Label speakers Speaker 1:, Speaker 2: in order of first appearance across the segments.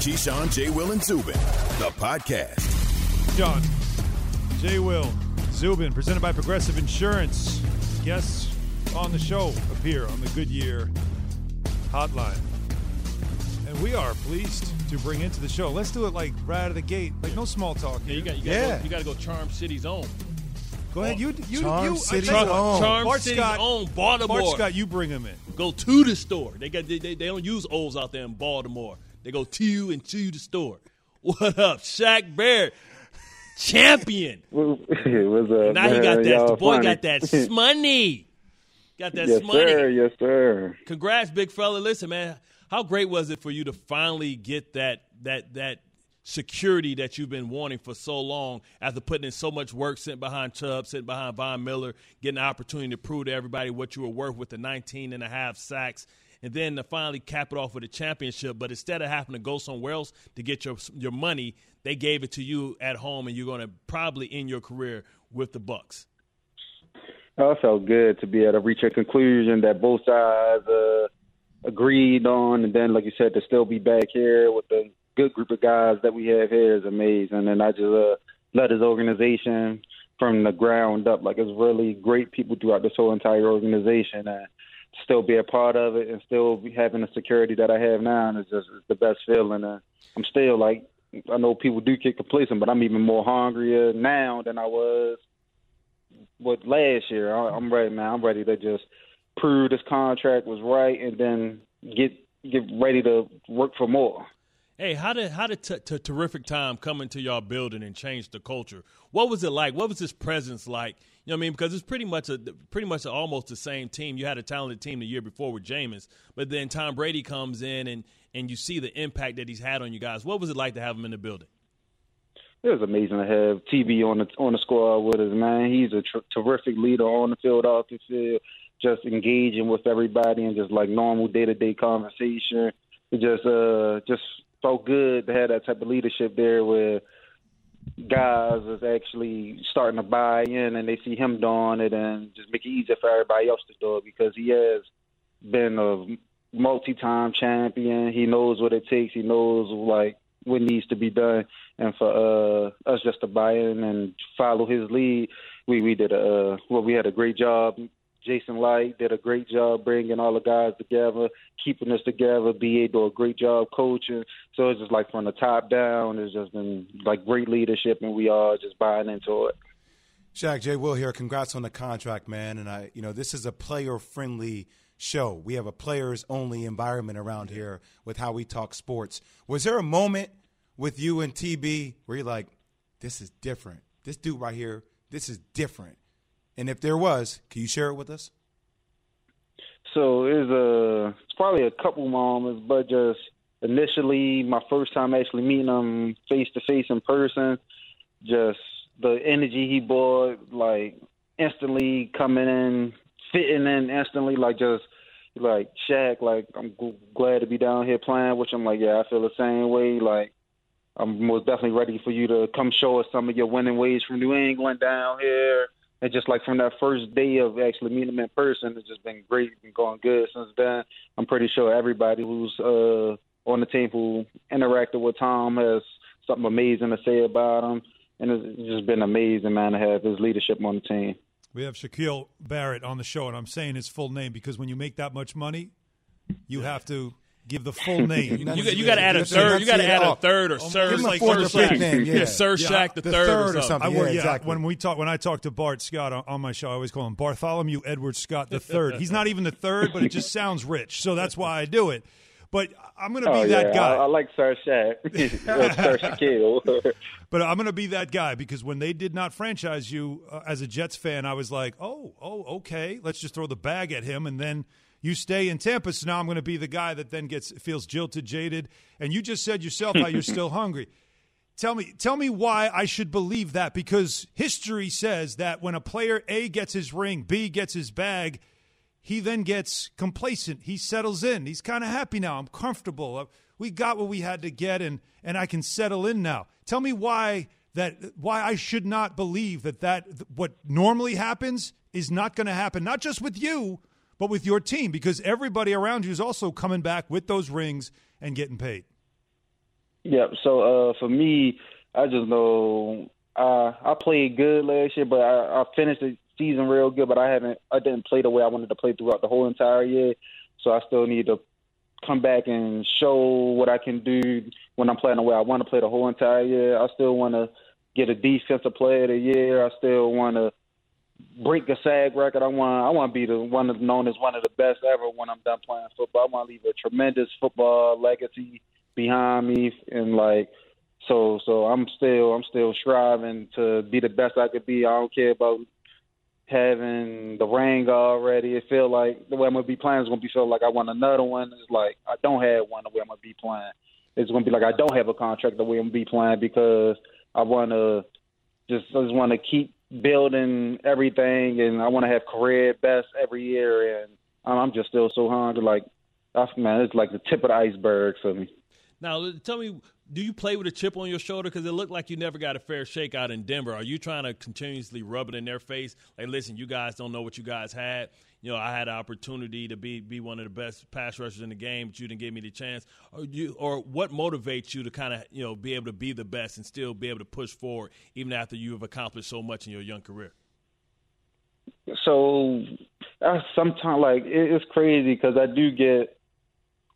Speaker 1: Keyshawn, J. Will, and Zubin, the podcast.
Speaker 2: John, J. Will, Zubin, presented by Progressive Insurance. Guests on the show appear on the Goodyear hotline. And we are pleased to bring into the show. Let's do it like right out of the gate, like no small talk.
Speaker 3: Yeah, you got you got
Speaker 4: Yeah.
Speaker 3: go, you got to go Charm City's own.
Speaker 2: Go ahead. You, you,
Speaker 4: Charm
Speaker 2: you.
Speaker 4: City's
Speaker 2: I tell you
Speaker 4: own.
Speaker 3: Charm
Speaker 2: Bart
Speaker 3: City's
Speaker 2: Scott,
Speaker 3: own Baltimore.
Speaker 2: Bart Scott, you bring him in.
Speaker 3: Go to the store. They got they, they, they don't use O's out there in Baltimore. They go to you and to you the store. What up, Shaq Barrett? Champion.
Speaker 5: What's up,
Speaker 3: Now he got that. The boy
Speaker 5: funny.
Speaker 3: got that money. Got that
Speaker 5: yes,
Speaker 3: money.
Speaker 5: sir. Yes, sir.
Speaker 3: Congrats, big fella. Listen, man, how great was it for you to finally get that that that security that you've been wanting for so long after putting in so much work sitting behind Chubb, sitting behind Von Miller, getting the opportunity to prove to everybody what you were worth with the 19 and a half sacks, and then to finally cap it off with a championship. But instead of having to go somewhere else to get your your money, they gave it to you at home, and you're going to probably end your career with the Bucs.
Speaker 5: Oh, it felt good to be able to reach a conclusion that both sides uh, agreed on, and then, like you said, to still be back here with the good group of guys that we have here is amazing. And I just uh, led his organization from the ground up. Like it's really great people throughout this whole entire organization, and still be a part of it, and still be having the security that I have now, is just the best feeling. Uh, I'm still like. I know people do get complacent, but I'm even more hungrier now than I was with last year. I, I'm ready, man. I'm ready to just prove this contract was right, and then get get ready to work for more.
Speaker 3: Hey, how did how did t- t- terrific time come into y'all building and change the culture? What was it like? What was his presence like? You know what I mean? Because it's pretty much a pretty much almost the same team. You had a talented team the year before with Jameis, but then Tom Brady comes in and and you see the impact that he's had on you guys. What was it like to have him in the building?
Speaker 5: It was amazing to have TB on the on the squad with us, man. He's a tr- terrific leader on the field, off the field, just engaging with everybody and just like normal day to day conversation. It just uh just felt good to have that type of leadership there where guys is actually starting to buy in and they see him doing it and just make it easier for everybody else to do it because he has been a multi-time champion. He knows what it takes. He knows like what needs to be done, and for uh, us just to buy in and follow his lead, we we did a uh, well. We had a great job. Jason Licht did a great job bringing all the guys together, keeping us together. BA do a great job coaching. So it's just like from the top down, it's just been like great leadership, and we are just buying into it.
Speaker 4: Shaq J. Will here. Congrats on the contract, man. And I, you know, this is a player-friendly show. We have a players-only environment around here with how we talk sports. Was there a moment with you and TB where you're like, "This is different. This dude right here, this is different." And if there was, can you share it with us?
Speaker 5: So it's a it's probably a couple moments, but just initially my first time actually meeting him face to face in person, just the energy he brought, like instantly coming in, fitting in instantly, like just like Shaq, like I'm g- glad to be down here playing, which I'm like, yeah, I feel the same way. Like I'm most definitely ready for you to come show us some of your winning ways from New England down here. And just like from that first day of actually meeting him in person, it's just been great and going good since then. I'm pretty sure everybody who's uh, on the team who interacted with Tom has something amazing to say about him. And it's just been amazing, man, to have his leadership on the team.
Speaker 2: We have Shaquille Barrett on the show, and I'm saying his full name because when you make that much money, you have to give the full name.
Speaker 3: You, got- you got to add a
Speaker 4: You have to
Speaker 3: third. You got to add a third or
Speaker 2: Almost
Speaker 3: Sir,
Speaker 2: give
Speaker 3: like
Speaker 2: fourth
Speaker 3: Sir
Speaker 2: or fifth
Speaker 4: name, yeah.
Speaker 3: Sir
Speaker 2: Yeah.
Speaker 3: Shaq the,
Speaker 4: The
Speaker 3: third,
Speaker 4: third or
Speaker 3: or
Speaker 4: something.
Speaker 3: something.
Speaker 2: I,
Speaker 4: Yeah, exactly.
Speaker 2: when we talk, when I talk to Bart Scott on, on my show, I always call him Bartholomew Edward Scott the third. He's not even the third, but it just sounds rich, so that's why I do it. But I'm going to be
Speaker 5: oh,
Speaker 2: that
Speaker 5: yeah.
Speaker 2: guy.
Speaker 5: I, I like Sir Shaq. Sir Shaquille.
Speaker 2: But I'm going to be that guy because when they did not franchise you uh, as a Jets fan, I was like, oh, oh, okay, let's just throw the bag at him, and then you stay in Tampa. So now I'm going to be the guy that then gets feels jilted, jaded. And you just said yourself how you're still hungry. Tell me, tell me why I should believe that because history says that when a player A gets his ring, B gets his bag, he then gets complacent. He settles in. He's kind of happy now. I'm comfortable. Uh, We got what we had to get, and and I can settle in now. Tell me why that why I should not believe that that what normally happens is not going to happen. Not just with you, but with your team, because everybody around you is also coming back with those rings and getting paid.
Speaker 5: Yeah. So uh, for me, I just know uh, I played good last year, but I, I finished the season real good. But I haven't, I didn't play the way I wanted to play throughout the whole entire year. So I still need to come back and show what I can do when I'm playing the way I want to play the whole entire year. I still want to get a defensive player of the year. I still want to break a sack record. I want I want to be the one that's known as one of the best ever when I'm done playing football. I want to leave a tremendous football legacy behind me and like so so I'm still I'm still striving to be the best I could be. I don't care about having the ring already. It feel like the way I'm gonna be playing is gonna be feel like I want another one. It's like I don't have one the way I'm gonna be playing. It's gonna be like I don't have a contract the way I'm gonna be playing because I wanna just I just wanna keep building everything and I wanna have career best every year and I'm just still so hungry. Like, man, it's like the tip of the iceberg for me.
Speaker 3: Now, tell me, do you play with a chip on your shoulder? Because it looked like you never got a fair shake out in Denver. Are you trying to continuously rub it in their face? Like, listen, you guys don't know what you guys had. You know, I had an opportunity to be be one of the best pass rushers in the game, but you didn't give me the chance. Or you, or what motivates you to kind of you know be able to be the best and still be able to push forward even after you have accomplished so much in your young career?
Speaker 5: So, I sometimes like it, it's crazy because I do get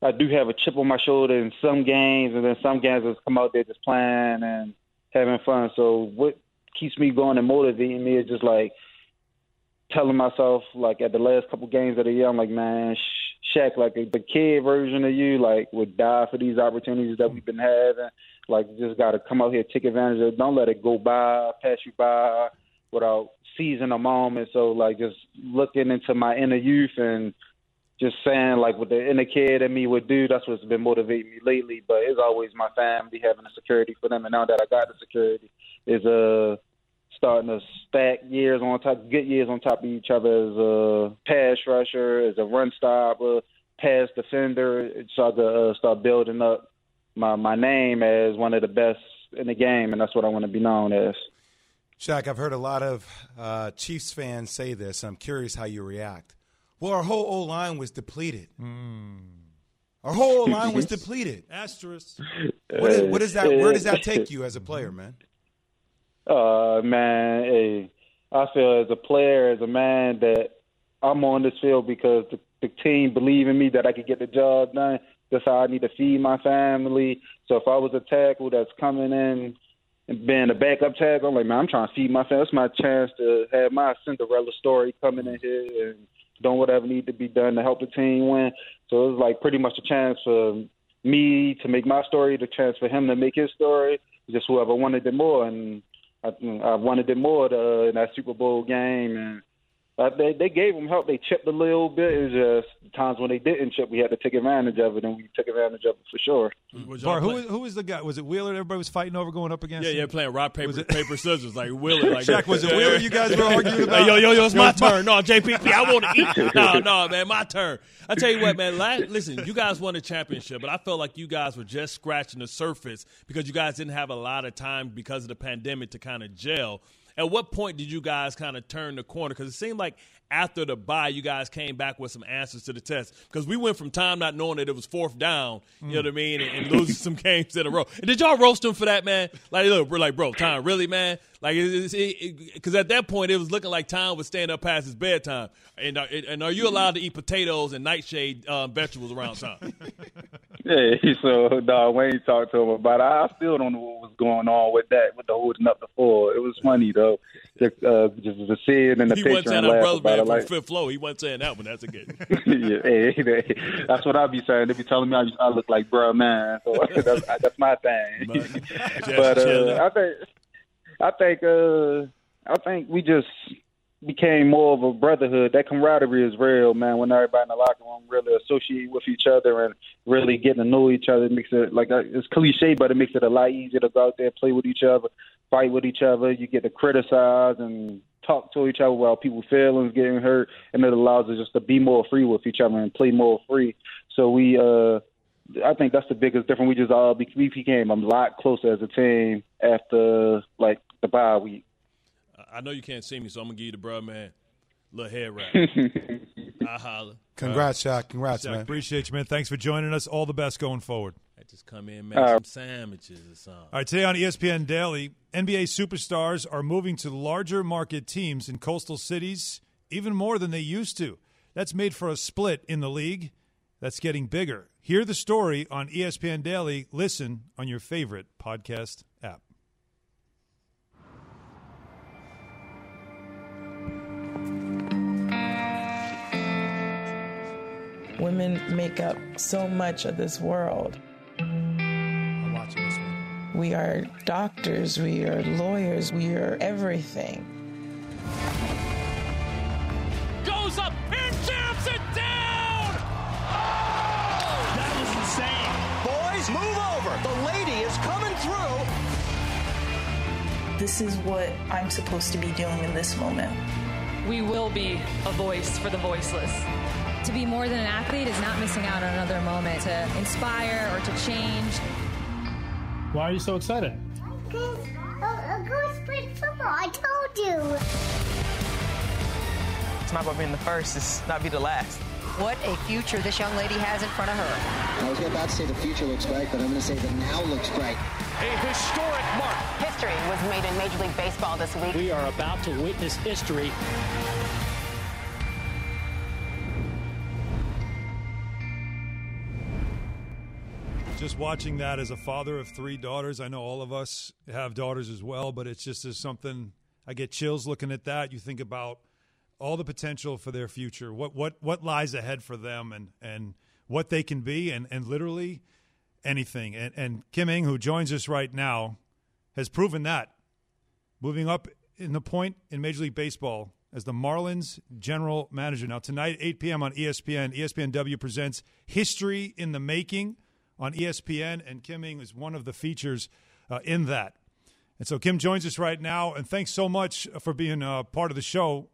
Speaker 5: I do have a chip on my shoulder in some games, and then some games I come out there just playing and having fun. So what keeps me going and motivating me is just like telling myself, like at the last couple games of the year, I'm like, man, Shaq, like the kid version of you, like would die for these opportunities that we've been having. Like, just got to come out here, take advantage of it. Don't let it go by, pass you by without seizing a moment. So, like, just looking into my inner youth and just saying like what the inner kid in me would do. That's what's been motivating me lately. But it's always my family having the security for them, and now that I got the security, is uh starting to stack years on top, good years on top of each other as a pass rusher, as a run stopper, pass defender. So could uh, start building up my my name as one of the best in the game, and that's what I want to be known as.
Speaker 4: Shaq, I've heard a lot of uh, Chiefs fans say this. and I'm curious how you react. Well, our whole O line was depleted. Mm. Our whole O line was depleted.
Speaker 2: Asterisk.
Speaker 4: What, is, what is that? Where does that take you as a player, man?
Speaker 5: Uh, man, hey, I feel as a player, as a man, that I'm on this field because the, the team believe in me that I could get the job done. That's how I need to feed my family. So if I was a tackle that's coming in and being a backup tackle, I'm like, man, I'm trying to feed my family. It's my chance to have my Cinderella story coming in here and doing whatever need to be done to help the team win. So it was like pretty much a chance for me to make my story, the chance for him to make his story. Just whoever wanted it more, and I, I wanted it more to, in that Super Bowl game, and uh, they they gave them help. They chipped a little bit. It was just times when they didn't chip, we had to take advantage of it, and we took advantage of it for sure.
Speaker 2: Bar, who, who was the guy? Was it Wheeler? Everybody was fighting over going up against.
Speaker 3: Yeah,
Speaker 2: him?
Speaker 3: yeah, playing rock paper paper scissors like Wheeler. Like
Speaker 2: Shaq, was it Wheeler? You guys were arguing about?
Speaker 3: Hey, yo, yo, yo, it's my turn. No, JPP, I want to eat. No, no, man, my turn. I tell you what, man. Last, listen, you guys won a championship, but I felt like you guys were just scratching the surface because you guys didn't have a lot of time because of the pandemic to kind of gel. At what point did you guys kind of turn the corner? Because it seemed like after the bye, you guys came back with some answers to the test. Because we went from Tom not knowing that it was fourth down, you know what I mean, and, and losing some games in a row. And did y'all roast him for that, man? Like, look, we're like, bro, Tom, really, man? Like, because at that point, it was looking like Tom was staying up past his bedtime. And uh, and are you allowed to eat potatoes and nightshade um, vegetables around Tom?
Speaker 5: Yeah, so no, Wayne talked to him about it. I still don't know what was going on with that, with the holding up the floor. It was funny though, just uh, just to see it in the
Speaker 3: he
Speaker 5: picture
Speaker 3: wasn't saying
Speaker 5: and
Speaker 3: that
Speaker 5: laugh
Speaker 3: brother
Speaker 5: about
Speaker 3: man
Speaker 5: it.
Speaker 3: From
Speaker 5: Like,
Speaker 3: fifth floor. He wasn't saying that one. That's a good.
Speaker 5: yeah, hey, hey, that's what I be saying. They be telling me I, I look like bruh man, so that's, that's my thing. but
Speaker 3: chilling.
Speaker 5: uh, I think, I think, uh, I think we just became more of a brotherhood. That camaraderie is real, man. When everybody in the locker room really associate with each other and really getting to know each other, it makes it like uh, it's cliche, but it makes it a lot easier to go out there, play with each other, fight with each other. You get to criticize and talk to each other while people's feelings getting hurt, and it allows us just to be more free with each other and play more free. So we, uh, I think that's the biggest difference. We just all be, we became a lot closer as a team after like the bye week.
Speaker 3: I know you can't see me, so I'm gonna give you the bruh man little head wrap. I holler.
Speaker 4: Congrats, Shaq. Congrats,
Speaker 2: Shaq,
Speaker 4: man.
Speaker 2: appreciate you, man. Thanks for joining us. All the best going forward.
Speaker 3: I just come in and make
Speaker 5: Uh,
Speaker 3: some sandwiches or something.
Speaker 2: All right, today on ESPN Daily, NBA superstars are moving to larger market teams in coastal cities, even more than they used to. That's made for a split in the league that's getting bigger. Hear the story on ESPN Daily. Listen on your favorite podcast
Speaker 6: Women make up so much of this world.
Speaker 4: I'm watching this one.
Speaker 6: We are doctors, we are lawyers, we are everything.
Speaker 7: goes up and jams it down. Oh! That was insane.
Speaker 8: Boys, move over. The lady is coming through.
Speaker 9: This is what I'm supposed to be doing in this moment.
Speaker 10: We will be a voice for the voiceless.
Speaker 11: To be more than an athlete is not missing out on another moment to inspire or to change.
Speaker 12: Why are you so excited?
Speaker 13: Because I'm going to play football. I told you.
Speaker 14: It's not about being the first, it's not be the last.
Speaker 15: What a future this young lady has in front of her.
Speaker 16: I was about to say the future looks bright, but I'm going to say the now looks bright.
Speaker 7: A historic mark.
Speaker 15: History was made in Major League Baseball this week.
Speaker 12: We are about to witness history.
Speaker 2: Just watching that as a father of three daughters, I know all of us have daughters as well, but it's just as something I get chills looking at that. You think about all the potential for their future, what what what lies ahead for them, and and what they can be, and and literally anything. And and Kim Ng, who joins us right now, has proven that moving up in the point in Major League Baseball as the Marlins general manager. Now tonight, 8 p.m. on ESPN, ESPNW presents History in the Making on ESPN, and Kim Ng is one of the features uh, in that. And so Kim joins us right now, and thanks so much for being uh, part of the show.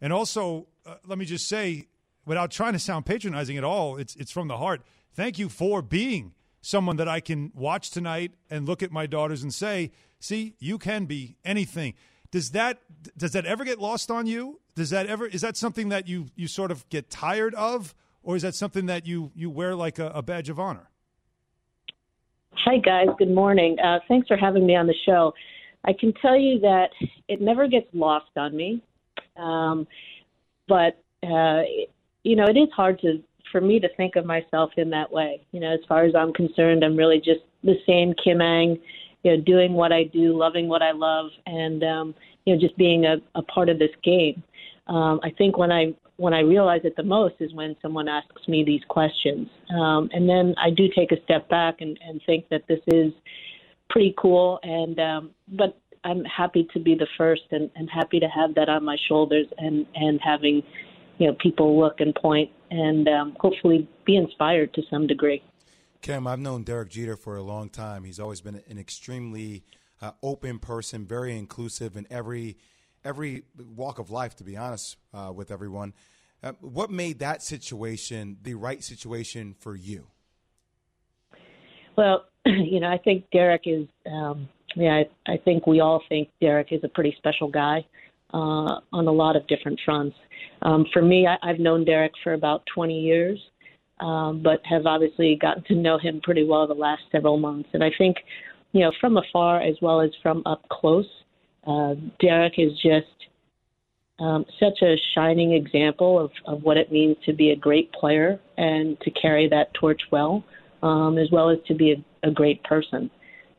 Speaker 2: And also, uh, let me just say, without trying to sound patronizing at all, it's it's from the heart. Thank you for being someone that I can watch tonight and look at my daughters and say, "See, you can be anything." Does that does that ever get lost on you? Does that ever is that something that you you sort of get tired of, or is that something that you you wear like a, a badge of honor?
Speaker 17: Hi, guys. Good morning. Uh, thanks for having me on the show. I can tell you that it never gets lost on me. Um, but, uh, you know, it is hard to for me to think of myself in that way. You know, as far as I'm concerned, I'm really just the same Kim Ng, you know, doing what I do, loving what I love, and, um, you know, just being a, a part of this game. Um, I think when I when I realize it the most is when someone asks me these questions. Um, and then I do take a step back and, and think that this is pretty cool. And um, but I'm happy to be the first and, and happy to have that on my shoulders and, and having you know people look and point and um, hopefully be inspired to some degree.
Speaker 4: Kim, I've known Derek Jeter for a long time. He's always been an extremely uh, open person, very inclusive in every every walk of life. To be honest uh, with everyone, uh, what made that situation the right situation for you?
Speaker 17: Well, you know, I think Derek is. Um, yeah, I, I think we all think Derek is a pretty special guy uh, on a lot of different fronts. Um, for me, I, I've known Derek for about 20 years, um, but have obviously gotten to know him pretty well the last several months. And I think, you know, from afar as well as from up close, uh, Derek is just um, such a shining example of, of what it means to be a great player and to carry that torch well, um, as well as to be a, a great person.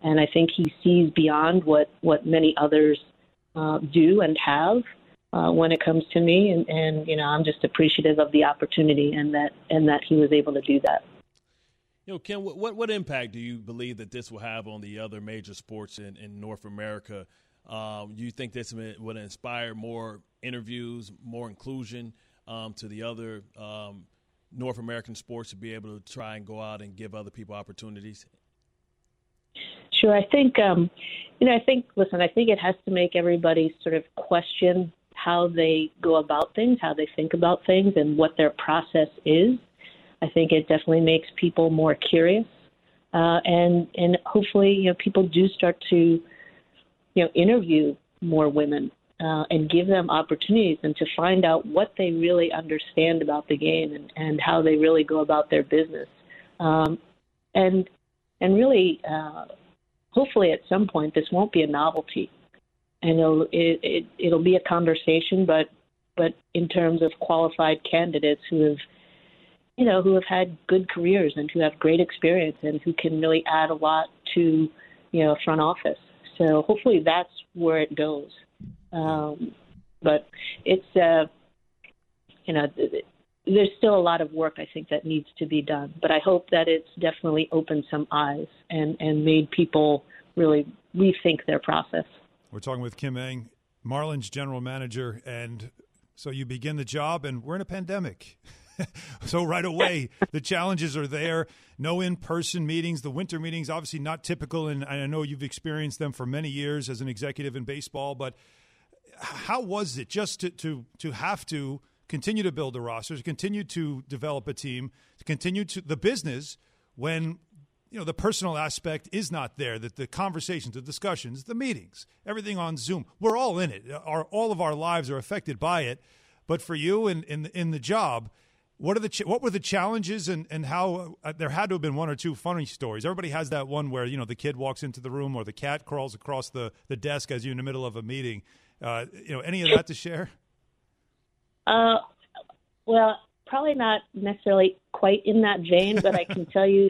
Speaker 17: And I think he sees beyond what, what many others uh, do and have uh, when it comes to me. And, and, you know, I'm just appreciative of the opportunity and that, and that he was able to do that.
Speaker 3: You know, Ken, what, what impact do you believe that this will have on the other major sports in, in North America? Um, you think this would inspire more interviews, more inclusion um, to the other um, North American sports to be able to try and go out and give other people opportunities?
Speaker 17: Sure. I think, um, you know, I think, listen, I think it has to make everybody sort of question how they go about things, how they think about things, and what their process is. I think it definitely makes people more curious. Uh, and, and hopefully, you know, people do start to, you know, interview more women uh, and give them opportunities and to find out what they really understand about the game and, and how they really go about their business. Um, and and really, uh, hopefully, at some point, this won't be a novelty, and it'll it, it, it'll be a conversation. But but in terms of qualified candidates who have you know who have had good careers and who have great experience and who can really add a lot to you know front office. So hopefully that's where it goes. Um, but it's uh, you know there's still a lot of work I think that needs to be done. But I hope that it's definitely opened some eyes and and made people really rethink their process.
Speaker 2: We're talking with Kim Ng, Marlins general manager, and so you begin the job, and we're in a pandemic. so right away, the challenges are there. No in-person meetings. The winter meetings, obviously not typical, and I know you've experienced them for many years as an executive in baseball. But how was it just to to to have to continue to build a roster, to continue to develop a team, to continue to the business when you know the personal aspect is not there that the conversations the discussions the meetings everything on zoom we're all in it our all of our lives are affected by it but for you in in, in the job what are the ch- what were the challenges and and how uh, there had to have been one or two funny stories. Everybody has that one where you know the kid walks into the room or the cat crawls across the the desk as you're in the middle of a meeting. Uh, you know, any of that to share?
Speaker 17: Uh, well, probably not necessarily quite in that vein, but I can tell you,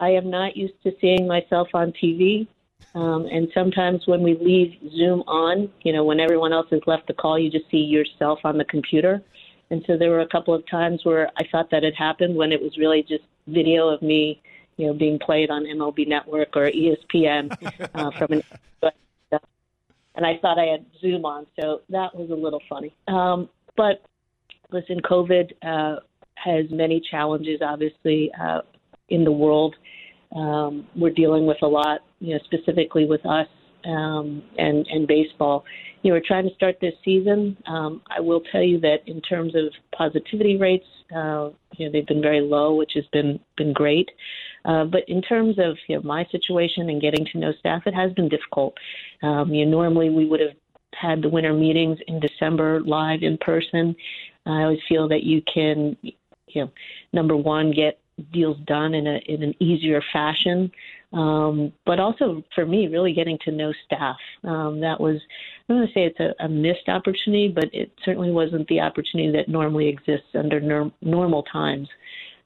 Speaker 17: I am not used to seeing myself on TV. Um, and sometimes when we leave Zoom on, you know, when everyone else has left the call, you just see yourself on the computer. And so there were a couple of times where I thought that had happened when it was really just video of me, you know, being played on MLB Network or ESPN uh, from an. And I thought I had Zoom on, so that was a little funny. Um, but listen, COVID uh, has many challenges, obviously, uh, in the world. Um, we're dealing with a lot, you know, specifically with us um, and and baseball. You know, we're trying to start this season. Um, I will tell you that in terms of positivity rates, uh, you know, they've been very low, which has been been great. Uh, but in terms of you know, my situation and getting to know staff, it has been difficult. Um, you know, normally we would have had the winter meetings in December live in person. I always feel that you can, you know, number one, get deals done in a in an easier fashion. Um, but also for me, really getting to know staff. Um, that was, I'm going to say it's a, a, missed opportunity, but it certainly wasn't the opportunity that normally exists under nor- normal times.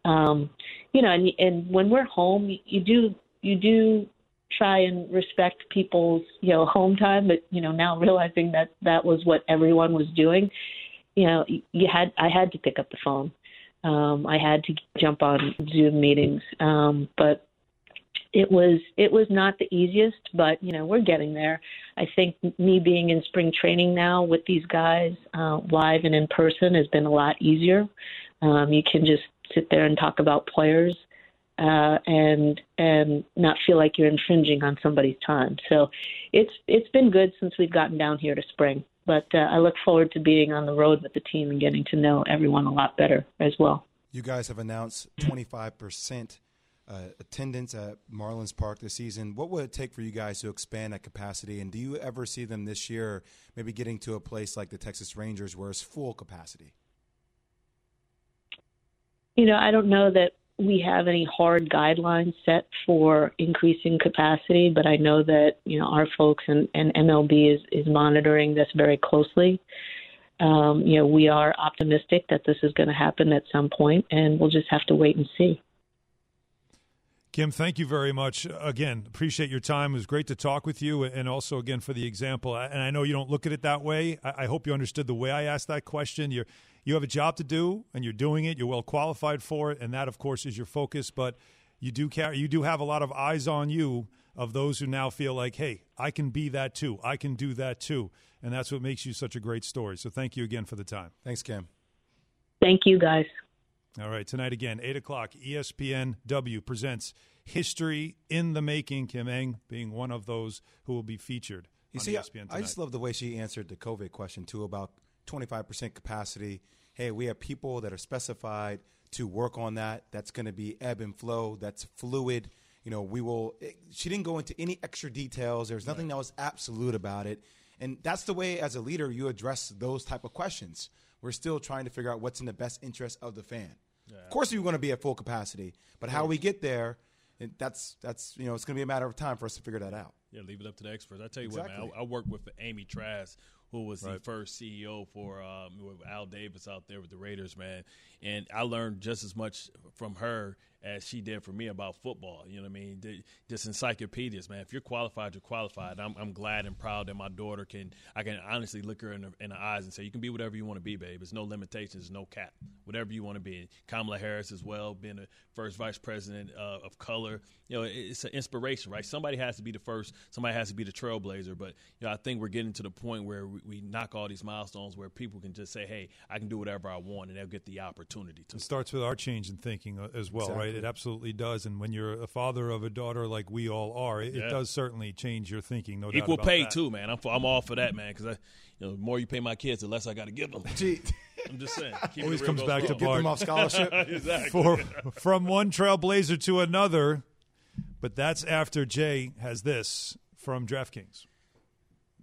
Speaker 17: Um, you know, and, and when we're home, you do you do try and respect people's you know home time, but you know now realizing that that was what everyone was doing, you know, you had I had to pick up the phone. Um, I had to jump on Zoom meetings, um, but it was it was not the easiest, but you know we're getting there. I think me being in spring training now with these guys uh, live and in person has been a lot easier. Um, you can just sit there and talk about players uh, and and not feel like you're infringing on somebody's time. So it's it's been good since we've gotten down here to spring. But uh, I look forward to being on the road with the team and getting to know everyone a lot better as well.
Speaker 4: You guys have announced 25 percent uh, attendance at Marlins Park this season. What would it take for you guys to expand that capacity? And do you ever see them this year maybe getting to a place like the Texas Rangers where it's full capacity?
Speaker 17: You know, I don't know that we have any hard guidelines set for increasing capacity, but I know that you know our folks and, and MLB is, is monitoring this very closely. Um, you know, we are optimistic that this is going to happen at some point, and we'll just have to wait and see.
Speaker 2: Kim, thank you very much. Again, appreciate your time. It was great to talk with you, and also again for the example. And I know you don't look at it that way. I hope you understood the way I asked that question. You're you have a job to do, and you're doing it. You're well qualified for it, and that, of course, is your focus. But you do carry, you do have a lot of eyes on you of those who now feel like, hey, I can be that too. I can do that too, and that's what makes you such a great story. So thank you again for the time.
Speaker 4: Thanks, Kim.
Speaker 17: Thank you, guys.
Speaker 2: All right, tonight again, 8 o'clock, ESPN W presents History in the Making, Kim Ng being one of those who will be featured
Speaker 4: you see, I just love the way she answered the COVID question, too, about 25% capacity. Hey, we have people that are specified to work on that. That's going to be ebb and flow. That's fluid. You know, we will. It, she didn't go into any extra details. There's nothing right. that was absolute about it. And that's the way, as a leader, you address those type of questions. We're still trying to figure out what's in the best interest of the fan. Yeah. Of course, we're going to be at full capacity, but how we get there, that's that's you know, it's going to be a matter of time for us to figure that out.
Speaker 3: Yeah, leave it up to the experts. I tell you exactly. what, man, I, I work with Amy Trask, who was right. the first CEO for um, Al Davis out there with the Raiders, man. And I learned just as much from her as she did for me about football. You know what I mean? Just encyclopedias, man. If you're qualified, you're qualified. I'm, I'm glad and proud that my daughter can. I can honestly look her in the, in the eyes and say, "You can be whatever you want to be, babe. There's no limitations, no cap. Whatever you want to be." Kamala Harris as well, being the first vice president uh, of color. You know, it's an inspiration, right? Somebody has to be the first. Somebody has to be the trailblazer. But you know, I think we're getting to the point where we, we knock all these milestones where people can just say, "Hey, I can do whatever I want," and they'll get the opportunity to.
Speaker 2: It starts with our change in thinking uh, as well, exactly. right? It absolutely does. And when you're a father of a daughter like we all are, it, yeah. it does certainly change your thinking. No
Speaker 3: equal pay
Speaker 2: that.
Speaker 3: too, man. I'm I'm all for that, man. Because you know, the more you pay my kids, the less I got to give them.
Speaker 4: Gee.
Speaker 3: I'm just saying.
Speaker 2: Always comes back to
Speaker 4: get them off scholarship.
Speaker 3: exactly.
Speaker 2: For, from one trailblazer to another, but that's after Jay has this from DraftKings.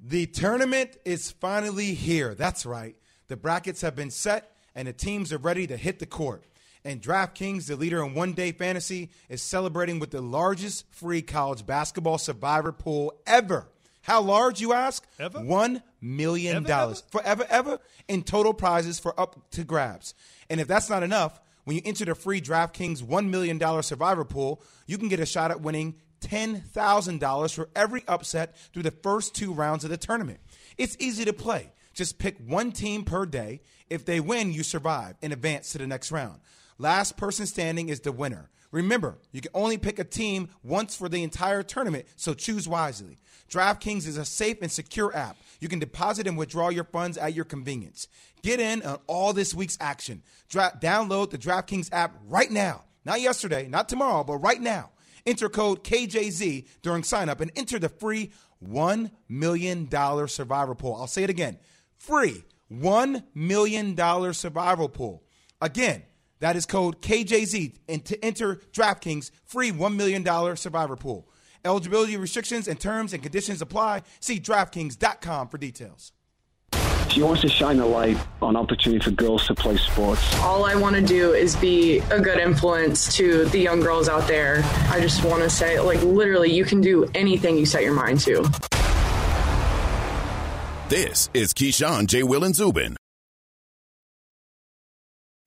Speaker 4: The tournament is finally here. That's right. The brackets have been set and the teams are ready to hit the court. And DraftKings, the leader in one day fantasy, is celebrating with the largest free college basketball survivor pool ever. How large, you ask?
Speaker 2: Ever?
Speaker 4: $1 million.
Speaker 2: Ever, ever?
Speaker 4: Forever, ever in total prizes for up to grabs. And if that's not enough, when you enter the free DraftKings $1 million survivor pool, you can get a shot at winning $10,000 for every upset through the first two rounds of the tournament. It's easy to play. Just pick one team per day. If they win, you survive and advance to the next round. Last person standing is the winner. Remember, you can only pick a team once for the entire tournament, so choose wisely. DraftKings is a safe and secure app. You can deposit and withdraw your funds at your convenience. Get in on all this week's action. Dra- download the DraftKings app right now. Not yesterday, not tomorrow, but right now. Enter code KJZ during signup and enter the free $1 million survivor pool. I'll say it again free $1 million survival pool. Again, that is code KJZ and to enter DraftKings free $1 million survivor pool. Eligibility restrictions and terms and conditions apply. See DraftKings.com for details.
Speaker 18: She wants to shine a light on opportunity for girls to play sports.
Speaker 19: All I want to do is be a good influence to the young girls out there. I just want to say, like, literally, you can do anything you set your mind to.
Speaker 1: This is Keyshawn, J. Will, and Zubin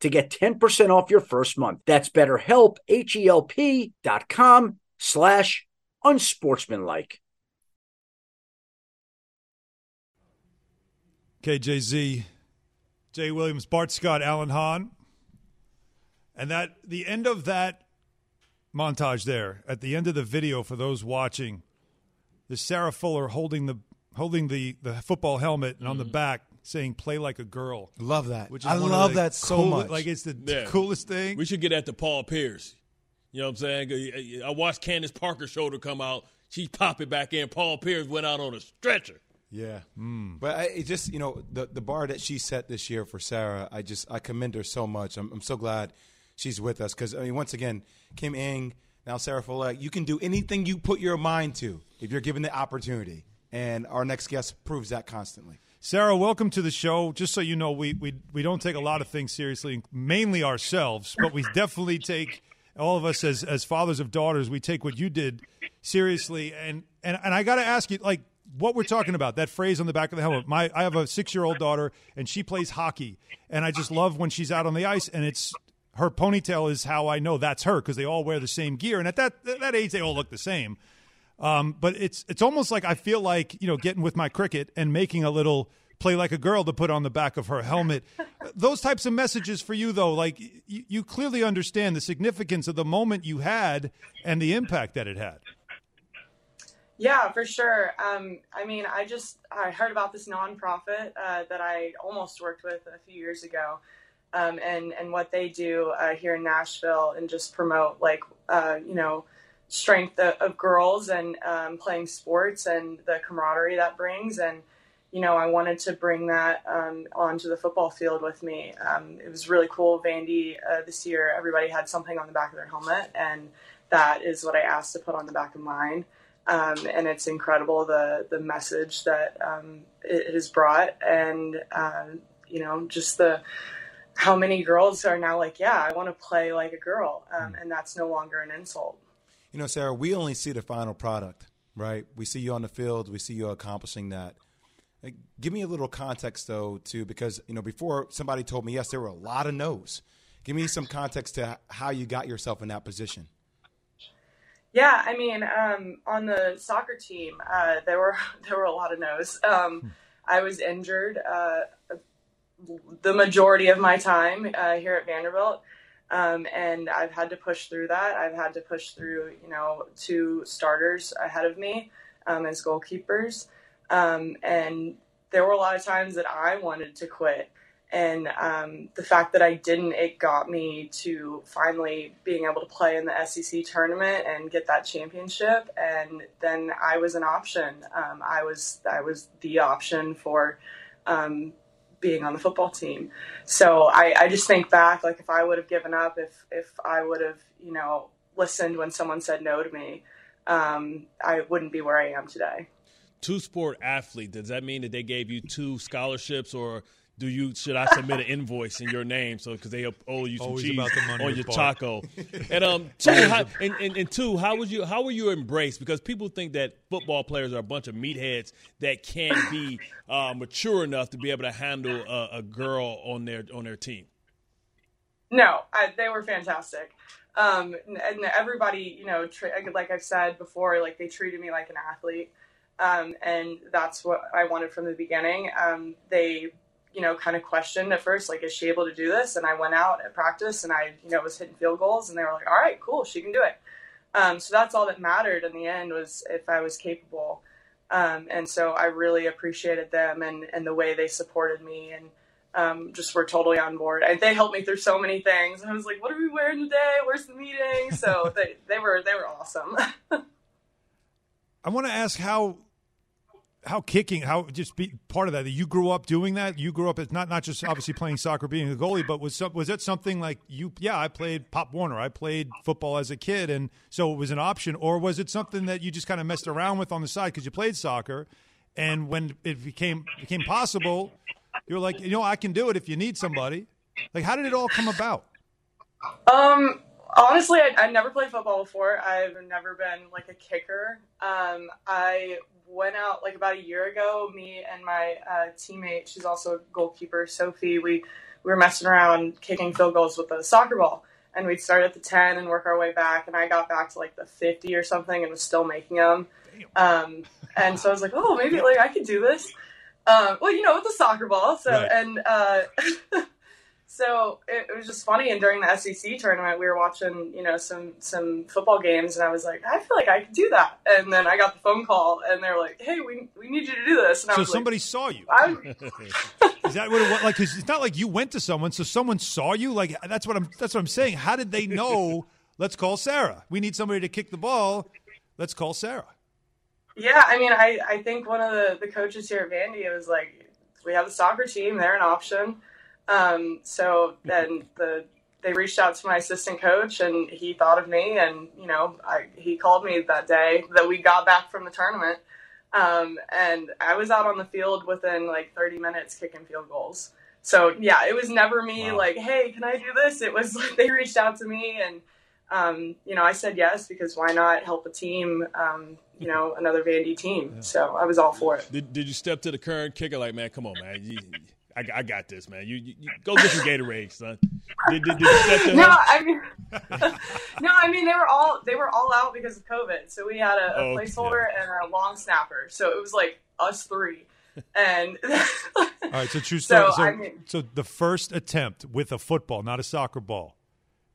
Speaker 20: to get 10% off your first month. That's betterhelp, H-E-L-P dot com slash unsportsmanlike.
Speaker 2: KJZ, Jay Williams, Bart Scott, Alan Hahn. And that the end of that montage there at the end of the video for those watching. There's Sarah Fuller holding the holding the the football helmet and on the mm. back saying "Play like a girl."
Speaker 4: Love that.
Speaker 2: Which
Speaker 4: I love that so
Speaker 2: cool-
Speaker 4: much.
Speaker 2: Like it's the
Speaker 3: Yeah.
Speaker 2: coolest thing.
Speaker 3: We should get that to Paul Pierce. You know what I'm saying? I watched Candace Parker's shoulder come out. She popped it back in. Paul Pierce went out on a stretcher.
Speaker 4: Yeah, mm. but I, it just you know the the bar that she set this year for Sarah, I just I commend her so much. I'm, I'm so glad she's with us because I mean once again Kim Ng now Sarah Fuller, you can do anything you put your mind to if you're given the opportunity, and our next guest proves that constantly.
Speaker 2: Sarah, welcome to the show. Just so you know, we, we we don't take a lot of things seriously, mainly ourselves, but we definitely take all of us as as fathers of daughters. We take what you did seriously, and and and I got to ask you, like, what we're talking about that phrase on the back of the helmet. My I have a six year old daughter, and she plays hockey, and I just love when she's out on the ice, and it's her ponytail is how I know that's her because they all wear the same gear, and at that that age they all look the same. Um, but it's it's almost like I feel like you know getting with my Cricut and making a little play like a girl to put on the back of her helmet. Those types of messages for you though, like you, you clearly understand the significance of the moment you had and the impact that it had.
Speaker 19: Yeah, for sure. Um, I mean, I just I heard about this nonprofit uh, that I almost worked with a few years ago, um, and and what they do uh, here in Nashville and just promote like uh, you know strength of, of girls and um, playing sports and the camaraderie that brings and you know I wanted to bring that um, onto the football field with me. Um, it was really cool. Vandy uh, this year, everybody had something on the back of their helmet, and that is what I asked to put on the back of mine um, and it's incredible the the message that um, it has brought, and um, you know just the how many girls are now like, yeah, I want to play like a girl, um, and that's no longer an insult.
Speaker 4: You know, Sarah, we only see the final product, right? We see you on the field, we see you accomplishing that. Give me a little context though, too, because you know before somebody told me yes, there were a lot of no's. Give me some context to how you got yourself in that position.
Speaker 19: Yeah, I mean, um, on the soccer team, uh, there were there were a lot of no's. Um, I was injured uh, the majority of my time uh, here at Vanderbilt, um, and I've had to push through that. I've had to push through, you know, two starters ahead of me um, as goalkeepers, um, and there were a lot of times that I wanted to quit and um, the fact that I didn't, it got me to finally being able to play in the SEC tournament and get that championship. And then I was an option. Um, I was I was the option for um, being on the football team. So I, I just think back, like if I would have given up, if if I would have, you know, listened when someone said no to me, um, I wouldn't be where I am today.
Speaker 3: Two sport athlete. Does that mean that they gave you two scholarships or? Do you should I submit an invoice in your name so because they owe you some
Speaker 2: Always
Speaker 3: cheese
Speaker 2: about the money
Speaker 3: on your
Speaker 2: Bart.
Speaker 3: taco? and um, two, how, and, and, and two, how was you? How were you embraced? Because people think that football players are a bunch of meatheads that can't be uh, mature enough to be able to handle a, a girl on their on their team.
Speaker 19: No, I, they were fantastic. Um, and everybody, you know, tra- like I've said before, like they treated me like an athlete. Um, and that's what I wanted from the beginning. Um, they, you know, kind of questioned at first, like, is she able to do this? And I went out at practice and I, you know, was hitting field goals and they were like, all right, cool, she can do it. Um, so that's all that mattered in the end was if I was capable. Um, and so I really appreciated them and, and the way they supported me and um, just were totally on board. And they helped me through so many things. I was like, what are we wearing today? Where's the meeting? So they, they were they were awesome.
Speaker 2: I want to ask how how kicking how just be part of that that you grew up doing that you grew up as not not just obviously playing soccer being a goalie but was some, was that something like you yeah I played Pop Warner I played football as a kid and so it was an option or was it something that you just kind of messed around with on the side because you played soccer and when it became became possible you were like you know I can do it if you need somebody like how did it all come about
Speaker 19: Um, honestly, I, I never played football before. I've never been like a kicker. Um, I went out like about a year ago. Me and my uh, teammate, she's also a goalkeeper, Sophie. We we were messing around kicking field goals with a soccer ball, and we'd start at the ten and work our way back. And I got back to like the fifty or something, and was still making them. Um, and so I was like, oh, maybe like I could do this. Um, well, you know, with a soccer ball. So
Speaker 21: Right.
Speaker 19: and uh, so it, it was just funny. And during the SEC tournament, we were watching, you know, some some football games, and I was like, I feel like I could do that. And then I got the phone call, and they're like, Hey, we we need you to do this. And I
Speaker 2: So
Speaker 19: was
Speaker 2: somebody
Speaker 19: like,
Speaker 2: saw you. Is that what it was? Like, 'cause it's not like you went to someone, so someone saw you. Like, that's what I'm. That's what I'm saying. How did they know? Let's call Sarah. We need somebody to kick the ball. Let's call Sarah.
Speaker 19: Yeah, I mean, I, I think one of the, the coaches here at Vandy was like, we have the soccer team, they're an option. Um, so then the they reached out to my assistant coach, and he thought of me, and you know, I, he called me that day that we got back from the tournament, um, and I was out on the field within like 30 minutes kicking field goals. So yeah, it was never me like, hey, can I do this? It was like they reached out to me, and um, you know, I said yes because why not help a team, um, you know, another Vandy team. So I was all for it.
Speaker 3: Did, did you step to the current kicker like, man, come on, man, I, I got this, man. You, you, you go get your Gatorade, son. Did, did, did you
Speaker 19: no,
Speaker 3: him?
Speaker 19: I mean, no, I mean they were all they were all out because of COVID. So we had a, a
Speaker 3: Oh,
Speaker 19: placeholder and a long snapper. So it was like us three, and
Speaker 2: All right. So true
Speaker 19: So.
Speaker 2: So,
Speaker 19: I mean-
Speaker 2: so the first attempt with a football, not a soccer ball,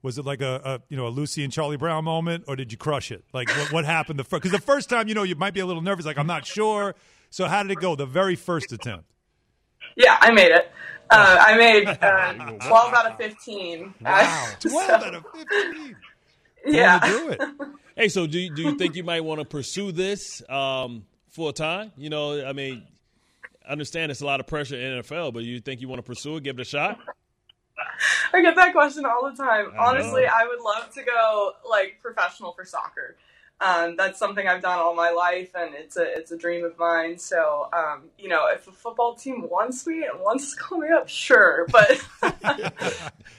Speaker 2: was it like a, a you know a Lucy and Charlie Brown moment, or did you crush it? Like what, what happened the first? Because the first time, you know, you might be a little nervous. Like I'm not sure. So how did it go? The very first attempt.
Speaker 19: Yeah, I made it. Uh, I made uh, twelve out of fifteen.
Speaker 2: Wow.
Speaker 19: So-
Speaker 2: 12 out of 15.
Speaker 19: Yeah.
Speaker 2: Do it.
Speaker 3: Hey, so do you, do you think you might want to pursue this um, full time? You know, I mean, I understand it's a lot of pressure in NFL, but you think you want to pursue it, give it a shot?
Speaker 19: I get that question all the time.
Speaker 3: I
Speaker 19: Honestly,
Speaker 3: know.
Speaker 19: I would love to go like professional for soccer. Um, that's something I've done all my life, and it's a it's a dream of mine. So, um, you know, if a football team wants me and wants to call me up, sure. But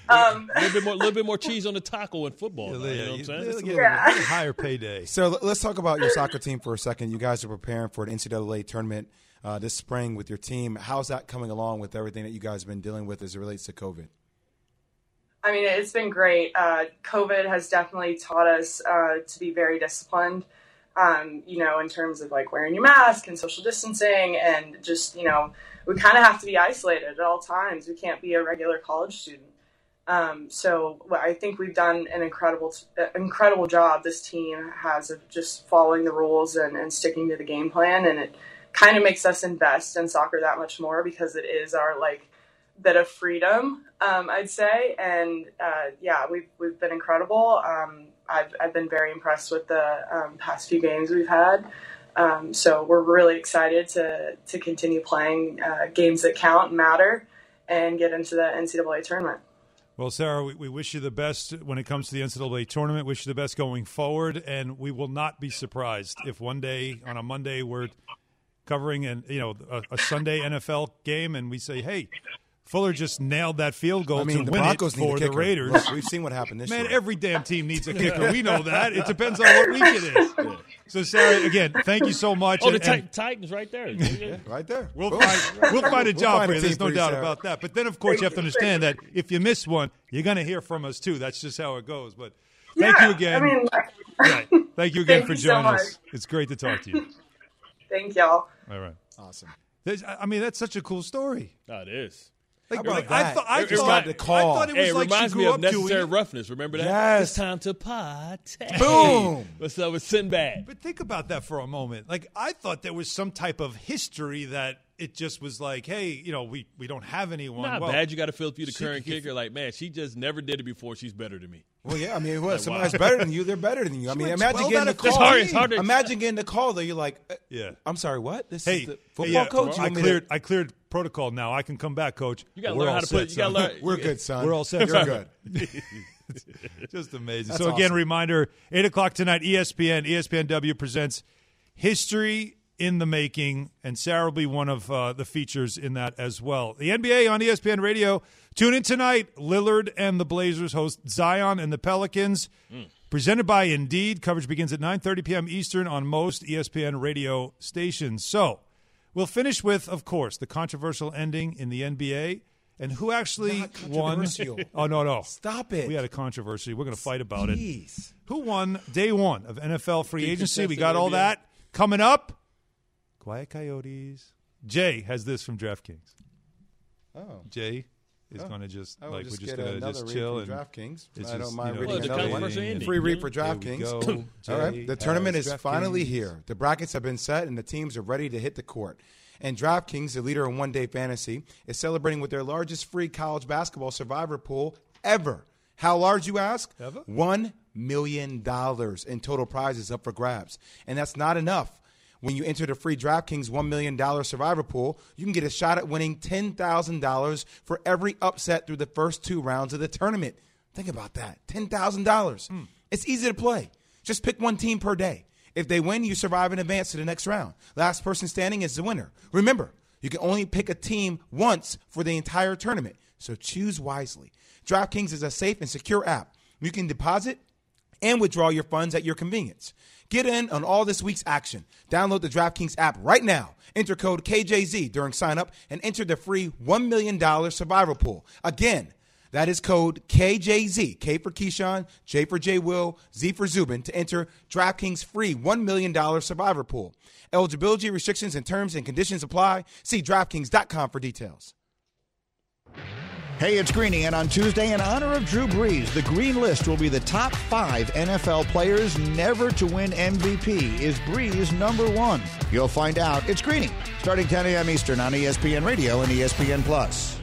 Speaker 19: um,
Speaker 3: A little bit more, little bit more cheese on the taco in football. though, you know what I'm saying?
Speaker 2: They'll get
Speaker 19: Yeah.
Speaker 2: a little higher payday.
Speaker 4: So l- let's talk about your soccer team for a second. You guys are preparing for an NCAA tournament uh, this spring with your team. How's that coming along with everything that you guys have been dealing with as it relates to COVID?
Speaker 19: I mean, it's been great. Uh, COVID has definitely taught us uh, to be very disciplined, um, you know, in terms of like wearing your mask and social distancing, and just, you know, we kind of have to be isolated at all times. We can't be a regular college student. Um, so I think we've done an incredible, uh, incredible job. This team has of just following the rules and, and sticking to the game plan, and it kind of makes us invest in soccer that much more because it is our like bit of freedom, um, I'd say. And uh, yeah, we've we've been incredible. Um, I've I've been very impressed with the um, past few games we've had. Um, so we're really excited to to continue playing uh, games that count and matter, and get into the NCAA tournament.
Speaker 2: Well, Sarah, we, we wish you the best when it comes to the NCAA tournament. Wish you the best going forward, and we will not be surprised if one day on a Monday we're covering an you know a, a Sunday NFL game, and we say, "Hey, Fuller just nailed that field goal
Speaker 4: I mean,
Speaker 2: to
Speaker 4: the
Speaker 2: win
Speaker 4: Broncos
Speaker 2: it
Speaker 4: need a
Speaker 2: for the
Speaker 4: kicker.
Speaker 2: Raiders."
Speaker 4: Look, we've seen what happened this year.
Speaker 2: Man,
Speaker 4: year.
Speaker 2: every damn team needs a kicker. We know that. It depends on what week it is. So, Sarah, again, thank you so much.
Speaker 3: Oh, the
Speaker 2: and- and-
Speaker 3: Titans right there.
Speaker 4: right there.
Speaker 2: We'll
Speaker 4: Boom.
Speaker 2: find we'll find a
Speaker 4: We'll
Speaker 2: job
Speaker 4: find
Speaker 2: for you. There's no doubt
Speaker 4: Sarah.
Speaker 2: about that. But then, of course, you have to understand that if you miss one, you're going to hear from us too. That's just how it goes. But thank
Speaker 19: Yeah,
Speaker 2: you again.
Speaker 19: I mean,
Speaker 2: Right. Thank you again
Speaker 19: Thank
Speaker 2: for
Speaker 19: you so
Speaker 2: joining
Speaker 19: much.
Speaker 2: us. It's great to talk to you.
Speaker 19: thank y'all.
Speaker 2: All right.
Speaker 4: Awesome.
Speaker 2: There's, I I mean, that's such a cool story.
Speaker 3: Oh, it is.
Speaker 2: Like,
Speaker 4: How about
Speaker 2: like, I
Speaker 4: that?
Speaker 2: thought, I
Speaker 3: It- it
Speaker 2: thought,
Speaker 3: remind-
Speaker 2: I thought it was
Speaker 3: Hey, it
Speaker 2: like
Speaker 3: reminds
Speaker 2: she
Speaker 3: me
Speaker 2: grew
Speaker 3: of
Speaker 2: up doing
Speaker 3: Necessary
Speaker 2: it.
Speaker 3: Roughness. Remember that?
Speaker 4: Yes.
Speaker 3: It's time to party.
Speaker 4: Boom.
Speaker 3: What's up with Sinbad?
Speaker 2: But think about that for a moment. Like I thought there was some type of history that it just was like, hey, you know, we, we don't have anyone.
Speaker 3: Not
Speaker 2: well,
Speaker 3: bad. You got to feel if you're the current kicker. Like, man, she just never did it before. She's better than me.
Speaker 4: Well, yeah, I mean, what?
Speaker 3: Like,
Speaker 4: Someone
Speaker 3: wow.
Speaker 4: better than you, they're better than you. I mean, imagine getting
Speaker 2: out
Speaker 4: the call.
Speaker 2: 15. It's hard-
Speaker 3: hard to-
Speaker 4: imagine getting the call, though. You're like, uh,
Speaker 2: Yeah.
Speaker 4: I'm sorry, what? This
Speaker 2: Hey,
Speaker 4: is the
Speaker 2: hey,
Speaker 4: football
Speaker 2: yeah,
Speaker 4: coach?
Speaker 2: I
Speaker 4: want to-
Speaker 2: cleared. I cleared protocol. Now I can come back, coach.
Speaker 3: You gotta
Speaker 2: We're
Speaker 3: learn
Speaker 2: all
Speaker 3: how to
Speaker 2: set,
Speaker 3: put- you gotta learn-
Speaker 4: We're good, son.
Speaker 2: We're all set.
Speaker 4: You're good.
Speaker 2: Just amazing.
Speaker 4: That's
Speaker 2: so again,
Speaker 4: awesome.
Speaker 2: reminder: eight o'clock tonight. ESPN, ESPNW presents History in the Making, and Sarah will be one of uh, the features in that as well. The NBA on ESPN Radio. Tune in tonight. Lillard and the Blazers host Zion and the Pelicans. Presented by Indeed. Coverage begins at 9:30 p.m. Eastern on most ESPN radio stations. So, we'll finish with, of course, the controversial ending in the NBA and who actually won. Oh no, no!
Speaker 4: Stop it.
Speaker 2: We had a controversy. We're going to fight about it. Who won day one of NFL free agency? We got all
Speaker 3: NBA.
Speaker 2: that coming up. Quiet Coyotes. Jay has this from DraftKings.
Speaker 4: Oh.
Speaker 2: Jay, is
Speaker 4: Oh.
Speaker 2: going to just
Speaker 4: I will
Speaker 2: like
Speaker 4: just
Speaker 2: we're just
Speaker 4: get
Speaker 2: going to
Speaker 4: another
Speaker 2: just
Speaker 4: read
Speaker 2: chill
Speaker 4: from
Speaker 2: and
Speaker 4: DraftKings.
Speaker 2: it's
Speaker 4: I don't
Speaker 2: just,
Speaker 4: mind
Speaker 2: you know,
Speaker 4: reading
Speaker 3: Well,
Speaker 4: another one.
Speaker 3: first ending.
Speaker 4: Free read for
Speaker 2: There we
Speaker 4: DraftKings.
Speaker 2: go.
Speaker 4: All right,
Speaker 2: Jay
Speaker 4: the tournament is finally
Speaker 2: DraftKings.
Speaker 4: here. The brackets have been set and the teams are ready to hit the court. And DraftKings, the leader in one-day fantasy, is celebrating with their largest free college basketball survivor pool ever. How large, you ask?
Speaker 2: Ever?
Speaker 4: One million dollars in total prizes up for grabs, and that's not enough. When you enter the free DraftKings $1 million survivor pool, you can get a shot at winning $10,000 for every upset through the first two rounds of the tournament. Think about that $10,000. Hmm. It's easy to play. Just pick one team per day. If they win, you survive and advance to the next round. Last person standing is the winner. Remember, you can only pick a team once for the entire tournament, so choose wisely. DraftKings is a safe and secure app. You can deposit and withdraw your funds at your convenience. Get in on all this week's action. Download the DraftKings app right now. Enter code KJZ during sign up and enter the free $1 million survival pool. Again, that is code KJZ, K for Keyshawn, J for J Will, Z for Zubin to enter DraftKings free $1 million survivor pool. Eligibility restrictions and terms and conditions apply. See DraftKings.com for details.
Speaker 21: Hey, it's Greeny, and on Tuesday, in honor of Drew Brees, the Green List will be the top five NFL players never to win MVP. Is Brees number one? You'll find out. It's Greeny, starting 10 a.m. Eastern on ESPN Radio and ESPN Plus.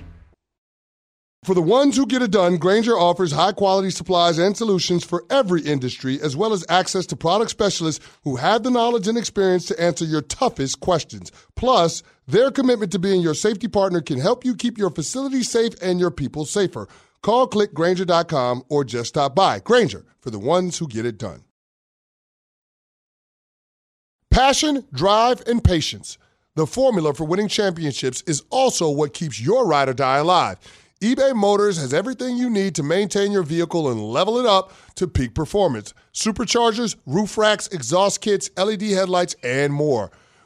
Speaker 22: For the ones who get it done, Grainger offers high quality supplies and solutions for every industry, as well as access to product specialists who have the knowledge and experience to answer your toughest questions. Plus, their commitment to being your safety partner can help you keep your facility safe and your people safer. Call clickgrainger.com or just stop by. Grainger for the ones who get it done. Passion, drive, and patience. The formula for winning championships is also what keeps your ride or die alive. eBay Motors has everything you need to maintain your vehicle and level it up to peak performance. Superchargers, roof racks, exhaust kits, LED headlights, and more.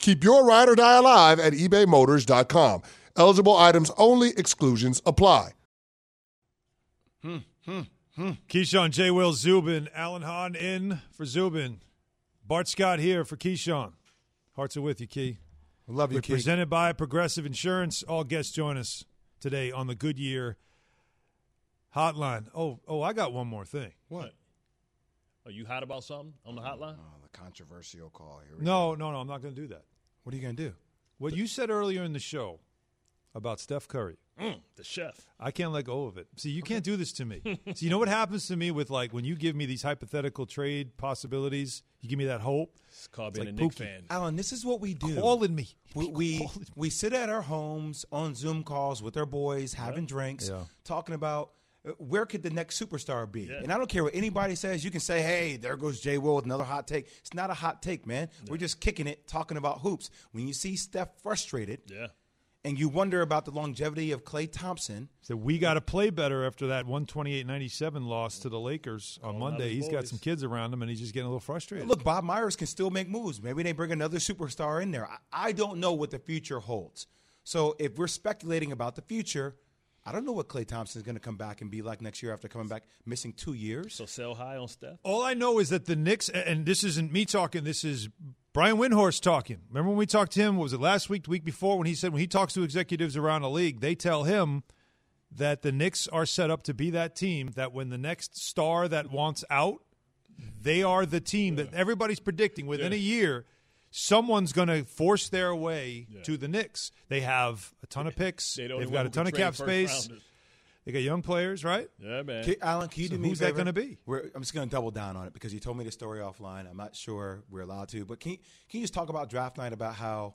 Speaker 22: Keep your ride or die alive at ebaymotors.com. Eligible items only, exclusions apply.
Speaker 2: Hmm, hmm, hmm. Keyshawn, J. Will, Zubin, Alan Hahn in for Zubin. Bart Scott here for Keyshawn. Hearts are with you, Key.
Speaker 4: Love you,
Speaker 2: We're
Speaker 4: Key.
Speaker 2: Presented by Progressive Insurance. All guests join us today on the Goodyear Hotline. Oh, oh, I got one more thing.
Speaker 3: What? Are you hot about something on the hotline?
Speaker 4: Oh, the controversial call here. we
Speaker 2: No, no, no. I'm not going to do that.
Speaker 4: What are you going to do?
Speaker 2: What you said earlier in the show about Steph Curry.
Speaker 3: Mm, the chef.
Speaker 2: I can't let go of it. See, you can't do this to me. so you know what happens to me with like when you give me these hypothetical trade possibilities, you give me that hope.
Speaker 3: It's called
Speaker 2: It's
Speaker 3: being
Speaker 2: like
Speaker 3: a Knick
Speaker 2: Pookie.
Speaker 3: fan.
Speaker 4: Alan, this is what we do.
Speaker 2: Calling me.
Speaker 4: We we, we sit at our homes on Zoom calls with our boys, having drinks,
Speaker 2: Yeah.
Speaker 4: talking about Uh, where could the next superstar be.
Speaker 3: Yeah.
Speaker 4: And I don't care what anybody says. You can say, "Hey, there goes Jay Will with another hot take." It's not a hot take, man. We're just kicking it, talking about hoops. When you see Steph frustrated,
Speaker 3: Yeah.
Speaker 4: and you wonder about the longevity of Klay Thompson,
Speaker 2: So we got to play better after that 128-97 loss to the Lakers on
Speaker 3: Calling
Speaker 2: Monday.
Speaker 3: his
Speaker 2: He's got some kids around him, and he's just getting a little frustrated.
Speaker 4: Look, Bob Myers can still make moves. Maybe they bring another superstar in there. I, I don't know what the future holds. So if we're speculating about the future, I don't know what Klay Thompson is going to come back and be like next year after coming back missing two years.
Speaker 3: So sell high on Steph.
Speaker 2: All I know is that the Knicks, and this isn't me talking, this is Brian Windhorst talking. Remember when we talked to him? Was it last week, the week before, when he said when he talks to executives around the league, they tell him that the Knicks are set up to be that team that when the next star that wants out, they are the team that everybody's predicting within
Speaker 3: Yeah.
Speaker 2: a year. Someone's going to force their way to the Knicks. They have a ton of picks.
Speaker 3: They don't
Speaker 2: They've got a ton of cap space.
Speaker 3: rounders.
Speaker 2: They got young players, right?
Speaker 3: Yeah, man.
Speaker 4: Can, Alan, can you
Speaker 2: So
Speaker 4: do me
Speaker 2: who's
Speaker 4: a
Speaker 2: that gonna be?
Speaker 4: We're, I'm just going to double down on it because you told me the story offline. I'm not sure we're allowed to, but can you, can you just talk about draft night about how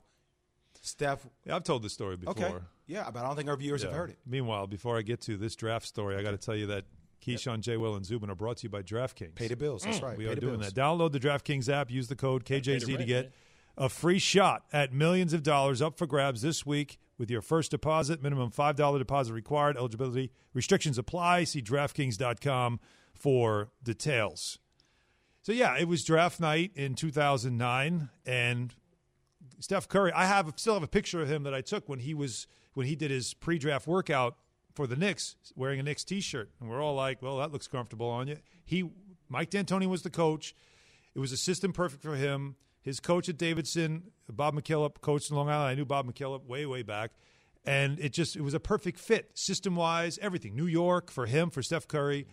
Speaker 4: Steph?
Speaker 2: Yeah, I've told this story before.
Speaker 4: Okay, yeah, but I don't think our viewers have heard it.
Speaker 2: Meanwhile, before I get to this draft story, I got to tell you that Keyshawn, J. Will, and Zubin are brought to you by DraftKings.
Speaker 4: Pay the bills. That's mm. right.
Speaker 2: We
Speaker 4: Pay
Speaker 2: are doing
Speaker 4: bills.
Speaker 2: that. Download the DraftKings app. Use the code KJZ to get
Speaker 3: man.
Speaker 2: A free shot at millions of dollars up for grabs this week with your first deposit. Minimum $5 deposit required. Eligibility restrictions apply. See DraftKings.com for details. So, yeah, it was draft night in 2009. And Steph Curry, I have still have a picture of him that I took when he was when he did his pre-draft workout for the Knicks, wearing a Knicks T-shirt, and we're all like, "Well, that looks comfortable on you." He, Mike D'Antoni was the coach. It was a system perfect for him. His coach at Davidson, Bob McKillop, coached in Long Island. I knew Bob McKillop way, way back, and it just it was a perfect fit, system wise, everything. New York for him, for Steph Curry.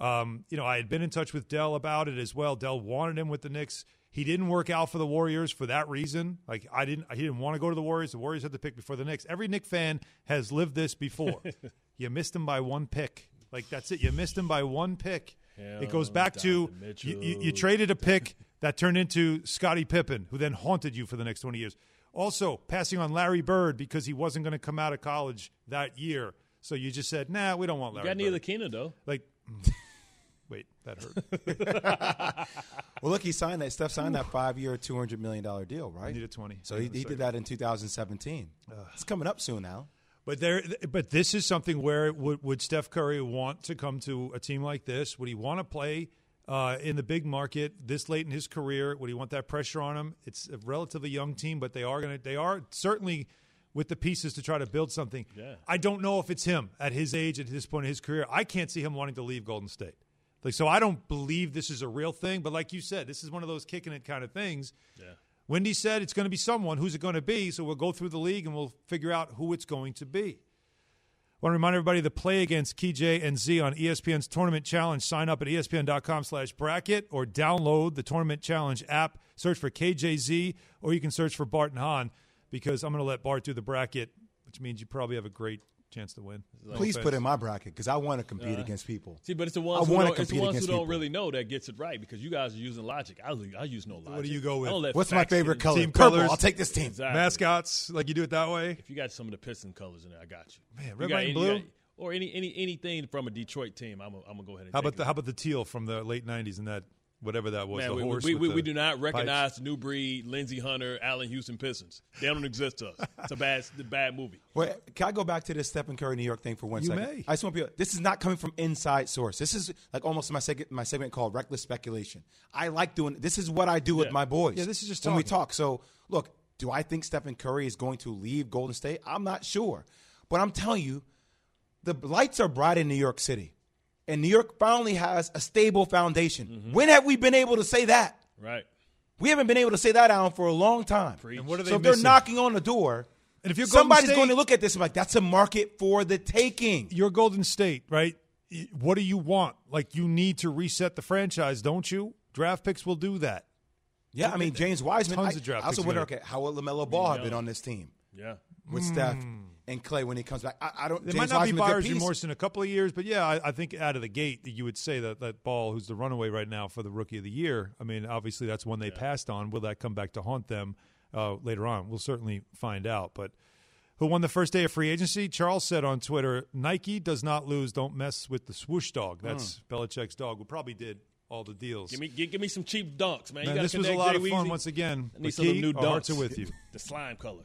Speaker 2: Um, you know, I had been in touch with Dell about it as well. Dell wanted him with the Knicks. He didn't work out for the Warriors for that reason. Like I didn't, he didn't want to go to the Warriors. The Warriors had the pick before the Knicks. Every Knick fan has lived this before. you missed him by one pick. Like that's it. You missed him by one pick.
Speaker 3: Hell,
Speaker 2: it goes back to you, you, you traded a pick that turned into Scottie Pippen, who then haunted you for the next twenty years. Also, passing on Larry Bird because he wasn't going to come out of college that year. So you just said, "Nah, we don't want
Speaker 3: You
Speaker 2: Larry."
Speaker 3: got
Speaker 2: Bird.
Speaker 3: Neil Keener though.
Speaker 2: Like, mm. wait, that hurt.
Speaker 4: Well, look, he signed that. Steph signed that five-year, two hundred million dollar deal, right?
Speaker 2: He needed 20.
Speaker 4: So he, he did that in 2017. It's coming up soon now.
Speaker 2: But there, but this is something where would, would Steph Curry want to come to a team like this? Would he want to play uh, in the big market this late in his career? Would he want that pressure on him? It's a relatively young team, but they are going to, they are certainly with the pieces to try to build something.
Speaker 3: Yeah.
Speaker 2: I don't know if it's him at his age, at this point in his career. I can't see him wanting to leave Golden State. Like, so I don't believe this is a real thing. But like you said, this is one of those kicking it kind of things.
Speaker 3: Yeah.
Speaker 2: Windy said it's going to be someone. Who's it going to be? So we'll go through the league and we'll figure out who it's going to be. Want to remind everybody to play against KJ and Z on ESPN's Tournament Challenge. Sign up at ESPN.com slash bracket or download the Tournament Challenge app. Search for KJZ or you can search for Bart and Hahn because I'm going to let Bart do the bracket, which means you probably have a great chance to win. No
Speaker 4: Please
Speaker 2: offense.
Speaker 4: put in my bracket because I want to compete
Speaker 3: Uh,
Speaker 4: against people.
Speaker 3: See, but it's the
Speaker 4: I
Speaker 3: ones who
Speaker 4: wanna
Speaker 3: don't, it's the
Speaker 4: compete
Speaker 3: ones who don't
Speaker 4: people.
Speaker 3: really know that gets it right because you guys are using logic. I, I use no logic.
Speaker 2: What do you go with?
Speaker 3: I don't let
Speaker 4: What's my favorite color?
Speaker 2: Team
Speaker 4: Purple.
Speaker 2: colors.
Speaker 4: I'll take this team.
Speaker 3: Exactly.
Speaker 2: Mascots, like you do it that way.
Speaker 3: If you got some of the Piston colors in there, I got you.
Speaker 2: Man, red,
Speaker 3: got
Speaker 2: white, and blue?
Speaker 3: got- or any, any anything from a Detroit team, I'm, I'm gonna go ahead and
Speaker 2: How
Speaker 3: take
Speaker 2: about
Speaker 3: it.
Speaker 2: the how about the teal from the late '90s and that whatever that was?
Speaker 3: Man,
Speaker 2: the
Speaker 3: we,
Speaker 2: horse
Speaker 3: we, we,
Speaker 2: the
Speaker 3: we do not
Speaker 2: pipes?
Speaker 3: recognize the new breed, Lindsey Hunter, Allan Houston Pistons. They don't exist to us. It's a bad, it's a bad movie.
Speaker 4: Wait, can I go back to this Stephen Curry New York thing for one
Speaker 2: You
Speaker 4: second?
Speaker 2: may.
Speaker 4: I just want people. This is not coming from inside source. This is like almost my segment, my segment called reckless speculation. I like doing. This is what I do with my boys.
Speaker 2: Yeah, this is just
Speaker 4: when we talk. So look, do I think Stephen Curry is going to leave Golden State? I'm not sure, but I'm telling you, the lights are bright in New York City, and New York finally has a stable foundation.
Speaker 2: Mm-hmm.
Speaker 4: When have we been able to say that?
Speaker 3: Right.
Speaker 4: We haven't been able to say that, Alan, for a long time.
Speaker 2: And what are they
Speaker 4: so if they're knocking on the door,
Speaker 2: And if you're Golden
Speaker 4: somebody's
Speaker 2: State-
Speaker 4: going to look at this and be like, that's a market for the taking.
Speaker 2: You're Golden State, right? What do you want? Like you need to reset the franchise, don't you? Draft picks will do that.
Speaker 4: Yeah, I mean James Wiseman.
Speaker 2: Tons
Speaker 4: I,
Speaker 2: of draft
Speaker 4: I also
Speaker 2: picks
Speaker 4: wonder, okay, how will LaMelo Ball have been on this team
Speaker 3: Yeah.
Speaker 4: with Steph and Clay when he comes back? I, I don't.
Speaker 2: There
Speaker 4: James
Speaker 2: might not be
Speaker 4: Wiseman, a
Speaker 2: buyer's
Speaker 4: piece.
Speaker 2: remorse in a couple of years, but yeah, I, I think out of the gate you would say that that Ball, who's the runaway right now for the Rookie of the Year. I mean, obviously that's one they passed on. Will that come back to haunt them uh, later on? We'll certainly find out. But who won the first day of free agency? Charles said on Twitter, "Nike does not lose. Don't mess with the swoosh dog. That's Belichick's dog. Who probably did all the deals."
Speaker 3: Give me, give, give me some cheap dunks, man.
Speaker 2: Man,
Speaker 3: gotta
Speaker 2: this was a lot
Speaker 3: Jay
Speaker 2: of fun
Speaker 3: Weezy.
Speaker 2: once again.
Speaker 3: I need
Speaker 2: McKee,
Speaker 3: some of them new
Speaker 2: our hearts
Speaker 3: dunks.
Speaker 2: are with you.
Speaker 3: the slime color.